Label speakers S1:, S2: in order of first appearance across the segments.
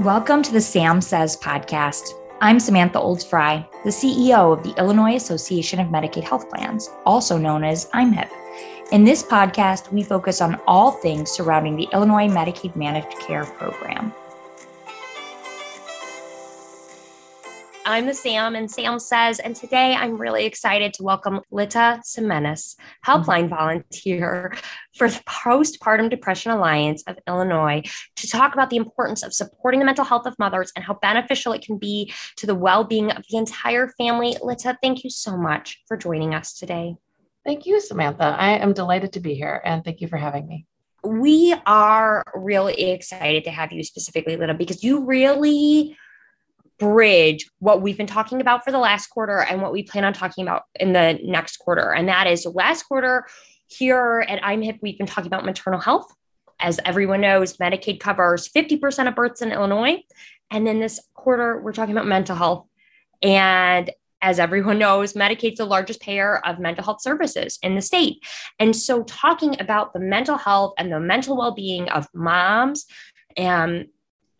S1: Welcome to the Sam Says podcast. I'm Samantha Olds Frey, the CEO of the Illinois Association of Medicaid Health Plans, also known as IAMHP. In this podcast, we focus on all things surrounding the Illinois Medicaid Managed Care Program. I'm the Sam, and Sam says, and today I'm really excited to welcome Lita Simanis, helpline mm-hmm. volunteer for the Postpartum Depression Alliance of Illinois, to talk about the importance of supporting the mental health of mothers and how beneficial it can be to the well being of the entire family. Lita, thank you so much for joining us today.
S2: Thank you, Samantha. I am delighted to be here, and thank you for having me
S1: we are really excited to have you specifically, Lita, because you really bridge what we've been talking about for the last quarter and what we plan on talking about in the next quarter. And that is last quarter here at IAMHP, we've been talking about maternal health. As everyone knows, Medicaid covers 50% of births in Illinois. And then this quarter, we're talking about mental health. And as everyone knows, Medicaid's the largest payer of mental health services in the state. And so, talking about the mental health and the mental well being of moms and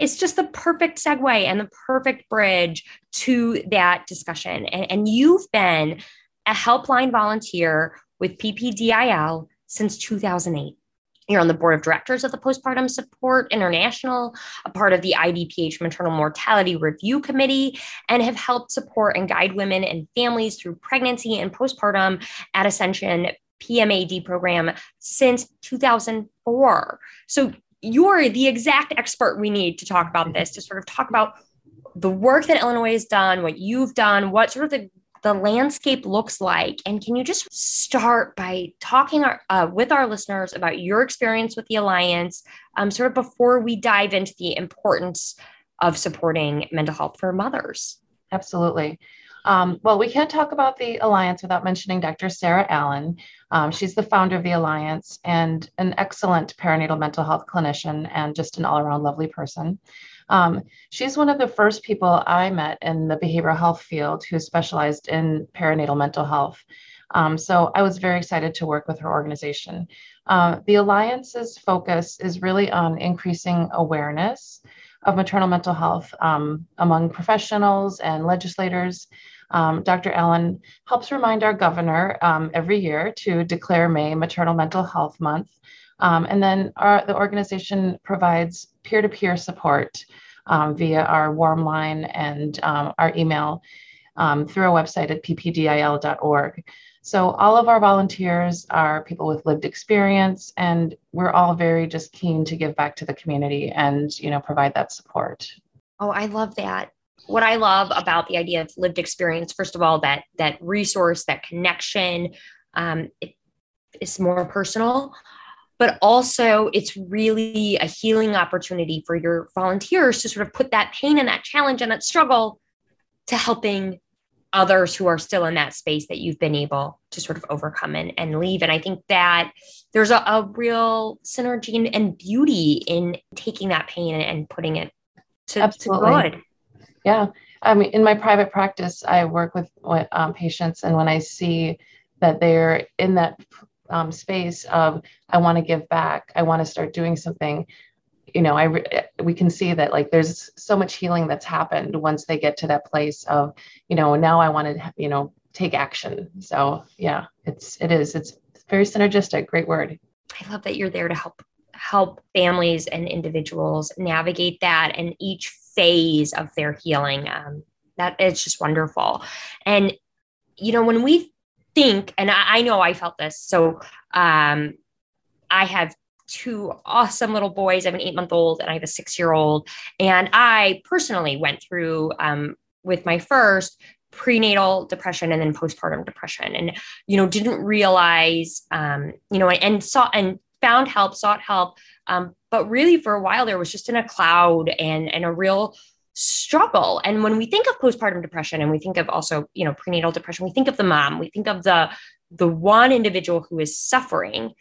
S1: it's just the perfect segue and the perfect bridge to that discussion. And, and you've been a helpline volunteer with PPDIL since 2008. You're on the board of directors of the Postpartum Support International, a part of the IDPH Maternal Mortality Review Committee, and have helped support and guide women and families through pregnancy and postpartum at Ascension PMAD program since 2004. So you're the exact expert we need to talk about this, to sort of talk about the work that Illinois has done, what you've done, what sort of the the landscape looks like. And can you just start by talking our, uh, with our listeners about your experience with the Alliance, um, sort of before we dive into the importance of supporting mental health for mothers?
S2: Absolutely. Um, well, we can't talk about the Alliance without mentioning Dr. Sarah Allen. Um, she's the founder of the Alliance and an excellent perinatal mental health clinician and just an all around lovely person. Um, she's one of the first people I met in the behavioral health field who specialized in perinatal mental health. Um, so I was very excited to work with her organization. Uh, the Alliance's focus is really on increasing awareness of maternal mental health um, among professionals and legislators. Um, Dr. Allen helps remind our governor um, every year to declare May Maternal Mental Health Month. Um, and then our, the organization provides peer to peer support um, via our warm line and um, our email through our website at ppdil.org. So all of our volunteers are people with lived experience, and we're all very just keen to give back to the community and you know provide that support.
S1: Oh, I love that. What I love about the idea of lived experience, first of all, that that resource, that connection, um, it, it's more personal, but also it's really a healing opportunity for your volunteers to sort of put that pain and that challenge and that struggle to helping others who are still in that space that you've been able to sort of overcome and, and leave. And I think that there's a, a real synergy and, and, beauty in taking that pain and, putting it to, Absolutely. to good.
S2: Yeah. I mean, in my private practice, I work with, um, patients, and when I see that they're in that um, space of, I want to give back, I want to start doing something, you know, I re- we can see that like there's so much healing that's happened once they get to that place of, you know, now I want to, you know, take action. So yeah, it's it is it's very synergistic. Great word.
S1: I love that you're there to help help families and individuals navigate that and each phase of their healing. Um, that it's just wonderful. And you know, when we think, and I, I know I felt this, so um, I have two awesome little boys. I have an eight month old and I have a six year old. And I personally went through um, with my first prenatal depression and then postpartum depression and you know didn't realize um, you know and saw and found help sought help um, but really for a while there was just in a cloud and and a real struggle and when we think of postpartum depression and we think of also you know prenatal depression we think of the mom we think of the the one individual who is suffering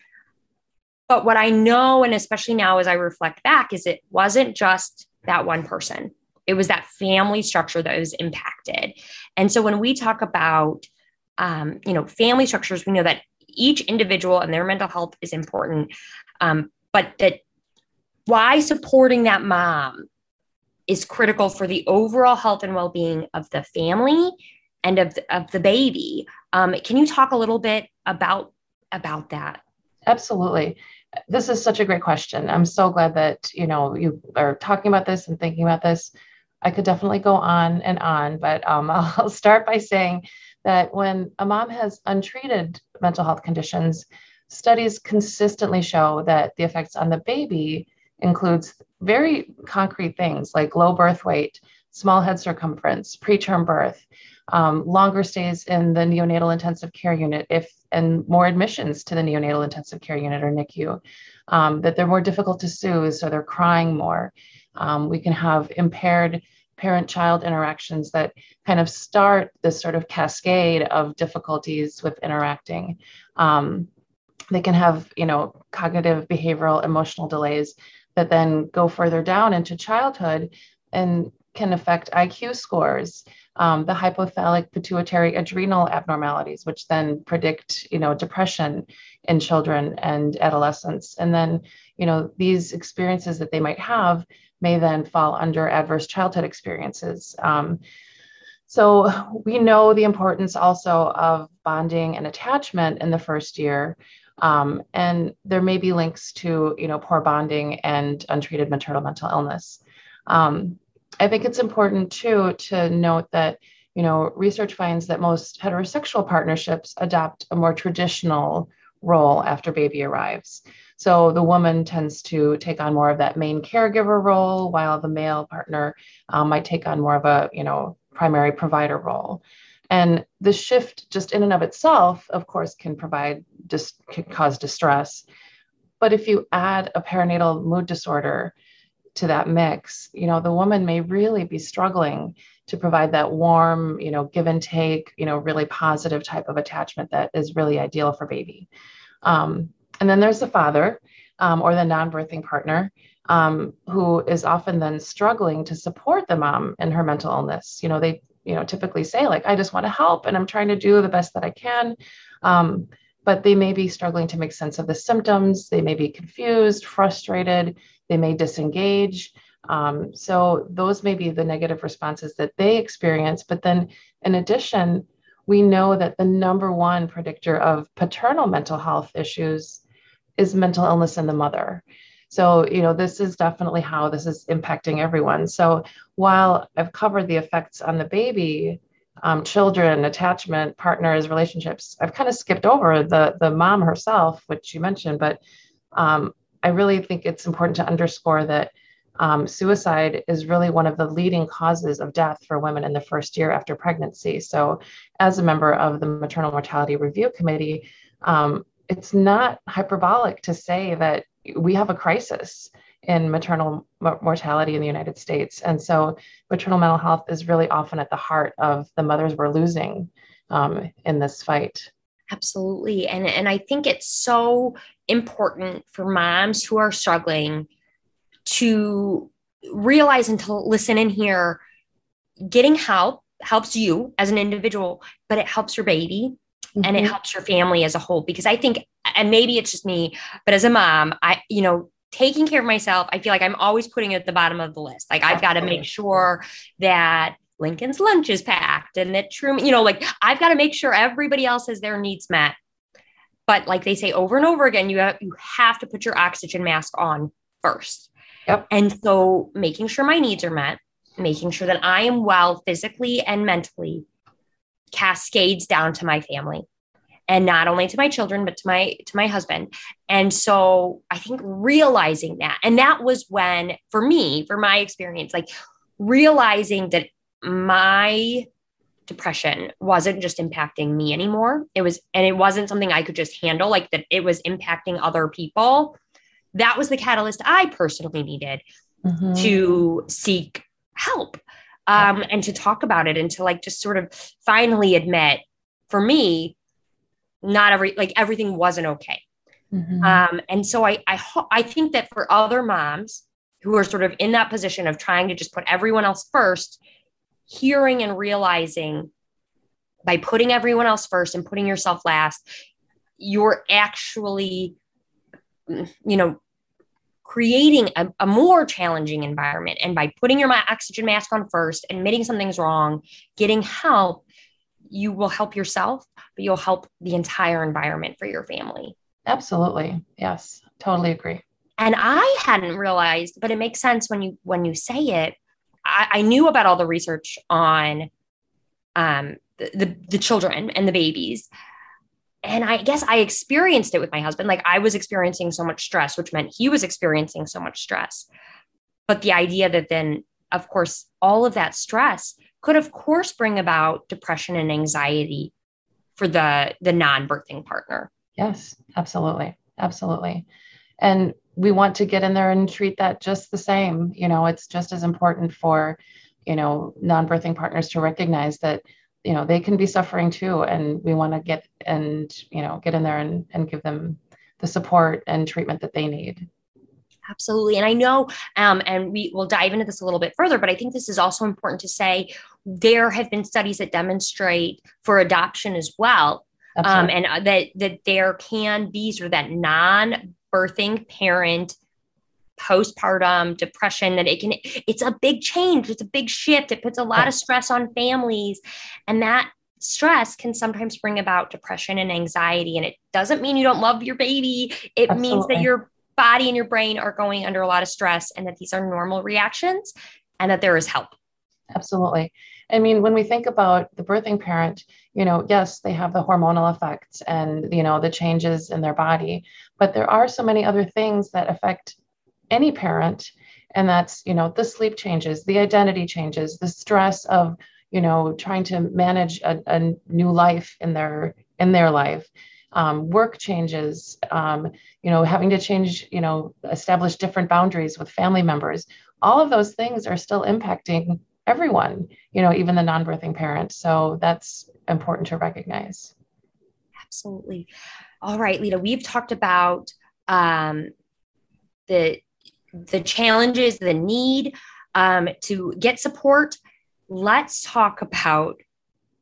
S1: but what I know, and especially now as I reflect back, is it wasn't just that one person, it was that family structure that was impacted. And so when we talk about, um, you know, family structures, we know that each individual and their mental health is important. Um, but that why supporting that mom is critical for the overall health and well-being of the family and of the, of the baby. Um, can you talk a little bit about about that?
S2: Absolutely. This is such a great question. I'm so glad that you know you are talking about this and thinking about this. I could definitely go on and on, but um, I'll start by saying that when a mom has untreated mental health conditions, studies consistently show that the effects on the baby includes very concrete things like low birth weight, small head circumference, preterm birth, um, longer stays in the neonatal intensive care unit if and more admissions to the neonatal intensive care unit or NICU, um, that they're more difficult to soothe, so they're crying more. Um, we can have impaired parent-child interactions that kind of start this sort of cascade of difficulties with interacting. Um, they can have, you know, cognitive, behavioral, emotional delays that then go further down into childhood and can affect IQ scores, um, the hypothalamic pituitary adrenal abnormalities, which then predict, you know, depression in children and adolescents. And then, you know, these experiences that they might have may then fall under adverse childhood experiences. Um, so we know the importance also of bonding and attachment in the first year. Um, and there may be links to, you know, poor bonding and untreated maternal mental illness. Um, I think it's important too to note that, you know, research finds that most heterosexual partnerships adopt a more traditional role after baby arrives. So the woman tends to take on more of that main caregiver role, while the male partner um, might take on more of a, you know, primary provider role. And the shift, just in and of itself, of course, can provide just can cause distress. But if you add a perinatal mood disorder to that mix, you know, the woman may really be struggling to provide that warm, you know, give and take, you know, really positive type of attachment that is really ideal for baby. Um, and then there's the father um, or the non birthing partner um, who is often then struggling to support the mom in her mental illness. You know, they you know typically say like i just want to help and i'm trying to do the best that i can. Um, but they may be struggling to make sense of the symptoms. They may be confused frustrated. They may disengage. Um, so those may be the negative responses that they experience. But then in addition we know that the number one predictor of paternal mental health issues is mental illness in the mother so, you know, this is definitely how this is impacting everyone. So, while I've covered the effects on the baby, um, children, attachment, partners, relationships, I've kind of skipped over the the mom herself, which you mentioned, but um, I really think it's important to underscore that um, suicide is really one of the leading causes of death for women in the first year after pregnancy. So, as a member of the Maternal Mortality Review Committee, um, it's not hyperbolic to say that we have a crisis in maternal mortality in the United States. And so maternal mental health is really often at the heart of the mothers we're losing um, in this fight.
S1: Absolutely. And, and I think it's so important for moms who are struggling to realize and to listen and hear getting help helps you as an individual, but it helps your baby mm-hmm. and it mm-hmm. helps your family as a whole. Because I think and maybe it's just me, but as a mom, I, you know, taking care of myself, I feel like I'm always putting it at the bottom of the list. Like I've got to make sure that Lincoln's lunch is packed and that Truman, you know, like I've got to make sure everybody else has their needs met. But like they say over and over again, you have, you have to put your oxygen mask on first.
S2: Yep.
S1: And so making sure my needs are met, making sure that I am well physically and mentally cascades down to my family and not only to my children but to my to my husband. And so i think realizing that and that was when for me for my experience like realizing that my depression wasn't just impacting me anymore. It was and it wasn't something i could just handle like that it was impacting other people. That was the catalyst i personally needed mm-hmm. to seek help um, and to talk about it and to like just sort of finally admit for me not every like everything wasn't okay. Mm-hmm. Um, and so I I ho- I think that for other moms who are sort of in that position of trying to just put everyone else first, hearing and realizing by putting everyone else first and putting yourself last, you're actually, you know, creating a, a, more challenging environment. And by putting your oxygen mask on first, admitting something's wrong, getting help, you will help yourself, but you'll help the entire environment for your family.
S2: Absolutely. Yes, totally agree.
S1: And I hadn't realized, but it makes sense when you when you say it. I, I knew about all the research on um, the, the the children and the babies, and I guess I experienced it with my husband. Like I was experiencing so much stress, which meant he was experiencing so much stress. But the idea that then, of course, all of that stress could, of course, bring about depression and anxiety for the the non-birthing partner.
S2: Yes, absolutely, absolutely. And we want to get in there and treat that just the same. You know, it's just as important for, you know, non-birthing partners to recognize that you know they can be suffering too and we want to get and you know get in there and, and give them the support and treatment that they need
S1: absolutely and i know um, and we will dive into this a little bit further but i think this is also important to say there have been studies that demonstrate for adoption as well um, and uh, that that there can be sort of that non-birthing parent postpartum depression that it can it's a big change it's a big shift it puts a lot of stress on families and that stress can sometimes bring about depression and anxiety and it doesn't mean you don't love your baby it Absolutely. means that your body and your brain are going under a lot of stress and that these are normal reactions and that there is help.
S2: Absolutely. I mean, when we think about the birthing parent, you know, yes, they have the hormonal effects and, you know, the changes in their body, but there are so many other things that affect any parent. And that's you know the sleep changes the identity changes the stress of you know trying to manage a, a new life in their in their life um, work changes um, you know having to change you know establish different boundaries with family members. All of those things are still impacting everyone you know even the non-birthing parent. So that's important to recognize.
S1: Absolutely. All right lita we've talked about um, the the challenges, the need um, to get support. Let's talk about,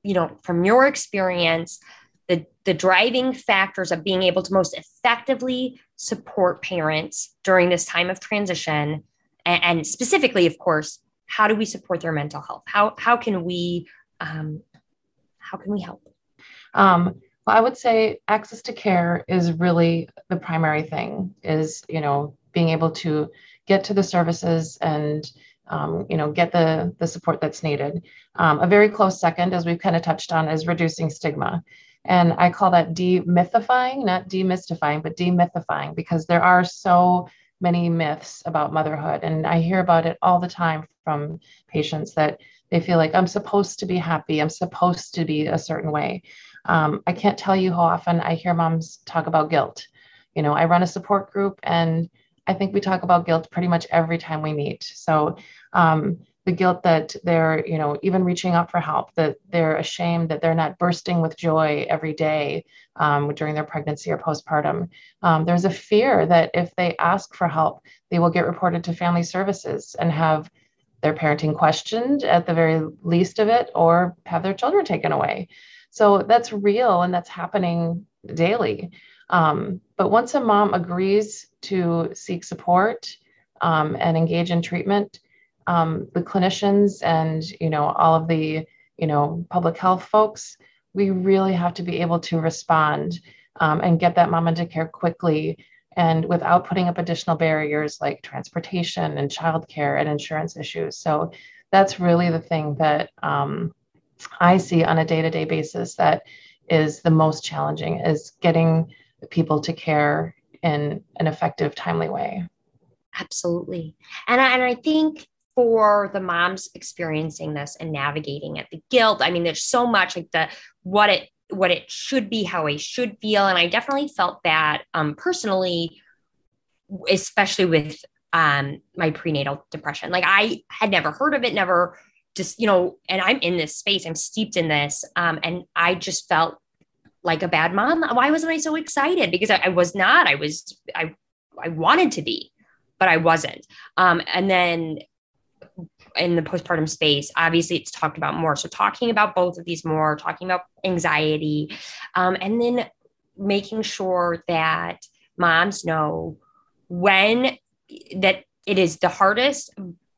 S1: you know, from your experience, the, the driving factors of being able to most effectively support parents during this time of transition. And, and specifically, of course, how do we support their mental health? How, how can we, um, how can we help?
S2: Um, well, I would say access to care is really the primary thing is, you know, being able to get to the services and um, you know get the the support that's needed um, a very close second as we've kind of touched on is reducing stigma and i call that demythifying not demystifying but demythifying because there are so many myths about motherhood. And i hear about it all the time from patients that they feel like i'm supposed to be happy. I'm supposed to be a certain way. Um, i can't tell you how often i hear moms talk about guilt. You know i run a support group and I think we talk about guilt pretty much every time we meet. So um, the guilt that they're, you know, even reaching out for help, that they're ashamed that they're not bursting with joy every day um, during their pregnancy or postpartum. Um, there's a fear that if they ask for help, they will get reported to family services and have their parenting questioned at the very least of it, or have their children taken away. So that's real and that's happening daily. Um, but once a mom agrees to seek support um, and engage in treatment, um, the clinicians and you know all of the you know public health folks, we really have to be able to respond um, and get that mom into care quickly and without putting up additional barriers like transportation and childcare and insurance issues. So that's really the thing that um, I see on a day-to-day basis that is the most challenging is getting people to care in an effective, timely way.
S1: Absolutely. And I, and I think for the moms experiencing this and navigating it, the guilt, I mean, there's so much like the what it what it should be, how I should feel. And I definitely felt that um, personally, especially with um, my prenatal depression. Like I had never heard of it, never just, you know, and I'm in this space, I'm steeped in this. Um, and I just felt like a bad mom. Why wasn't I so excited? Because I, I was not. I was I I wanted to be, but I wasn't. Um, and then in the postpartum space, obviously it's talked about more. So talking about both of these more, talking about anxiety, um, and then making sure that moms know when that it is the hardest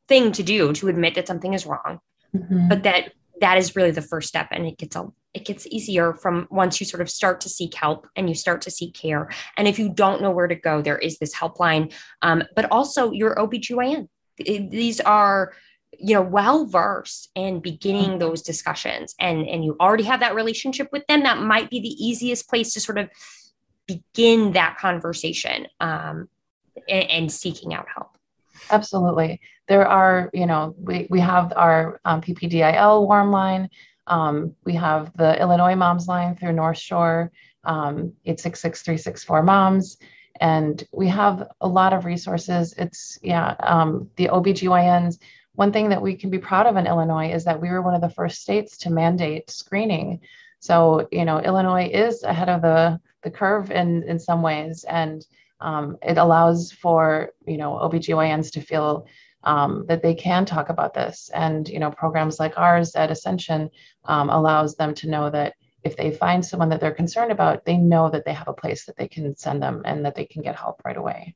S1: thing to do to admit that something is wrong, mm-hmm. but that that is really the first step and it gets a it gets easier from once you sort of start to seek help and you start to seek care and if you don't know where to go there is this helpline um, but also your obgyn these are you know well versed in beginning mm-hmm. those discussions. And and you already have that relationship with them that might be the easiest place to sort of begin that conversation um, and, and seeking out help.
S2: Absolutely. There are you know we, we have our um, ppdil warm line. Um, we have the illinois moms line through north shore. Um, 866 moms and we have a lot of resources it's yeah um, the obgyns one thing that we can be proud of in Illinois is that we were one of the first states to mandate screening. So, you know, Illinois is ahead of the, the curve in, in some ways, and um, it allows for, you know, OBGYNs to feel um, that they can talk about this. And, you know, programs like ours at Ascension um, allows them to know that if they find someone that they're concerned about, they know that they have a place that they can send them and that they can get help right away.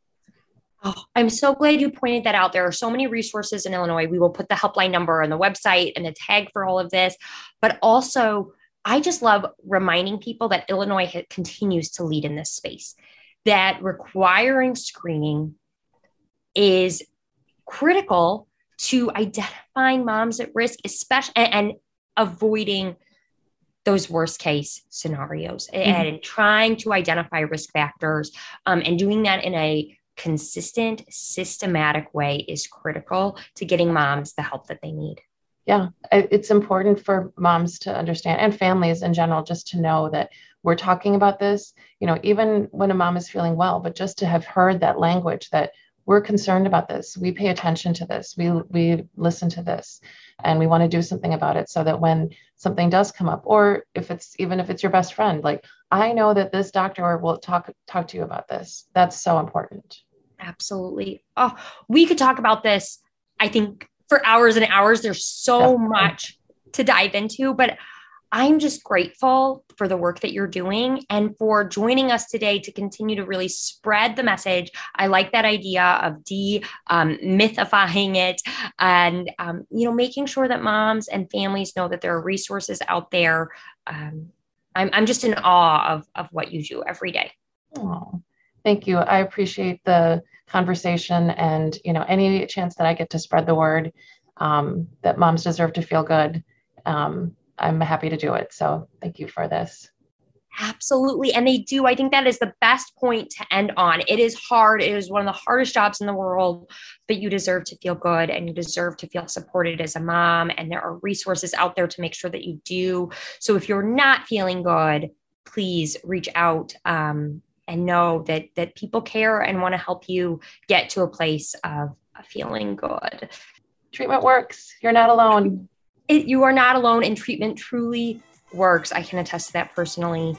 S1: Oh, I'm so glad you pointed that out. There are so many resources in Illinois. We will put the helpline number on the website and the tag for all of this. But also, I just love reminding people that Illinois continues to lead in this space, that requiring screening is critical to identifying moms at risk, especially and, and avoiding those worst case scenarios mm-hmm. and trying to identify risk factors um, and doing that in a consistent, systematic way is critical to getting moms the help that they need.
S2: Yeah, it's important for moms to understand and families in general just to know that we're talking about this, you know, even when a mom is feeling well, but just to have heard that language that we're concerned about this, we pay attention to this, we we listen to this, and we want to do something about it so that when something does come up, or if it's even if it's your best friend, like I know that this doctor will talk talk to you about this. That's so important.
S1: Absolutely. Oh, we could talk about this, I think, for hours and hours. There's so much to dive into, but I'm just grateful for the work that you're doing and for joining us today to continue to really spread the message. I like that idea of demythifying um, it and, um, you know, making sure that moms and families know that there are resources out there. Um, I'm, I'm just in awe of, of what you do every day.
S2: Oh, thank you. I appreciate the conversation and you know any chance that i get to spread the word um, that moms deserve to feel good um, i'm happy to do it. So thank you for this.
S1: Absolutely. And they do i think that is the best point to end on. It is hard. It is one of the hardest jobs in the world but you deserve to feel good and you deserve to feel supported as a mom. And there are resources out there to make sure that you do. So if you're not feeling good please reach out um, and know that that people care and want to help you get to a place of feeling good.
S2: Treatment works. You're not alone.
S1: It, you are not alone, and treatment truly works. I can attest to that personally.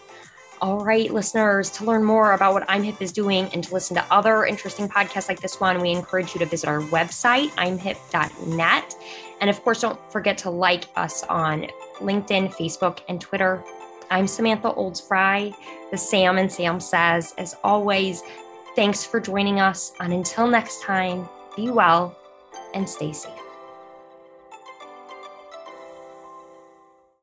S1: All right, listeners, to learn more about what IAMHP is doing and to listen to other interesting podcasts like this one, we encourage you to visit our website, iamhp.net. And of course, don't forget to like us on LinkedIn, Facebook, and Twitter. I'm Samantha Olds-Frey, the Sam and Sam Says. As always, thanks for joining us. And until next time, be well and stay safe.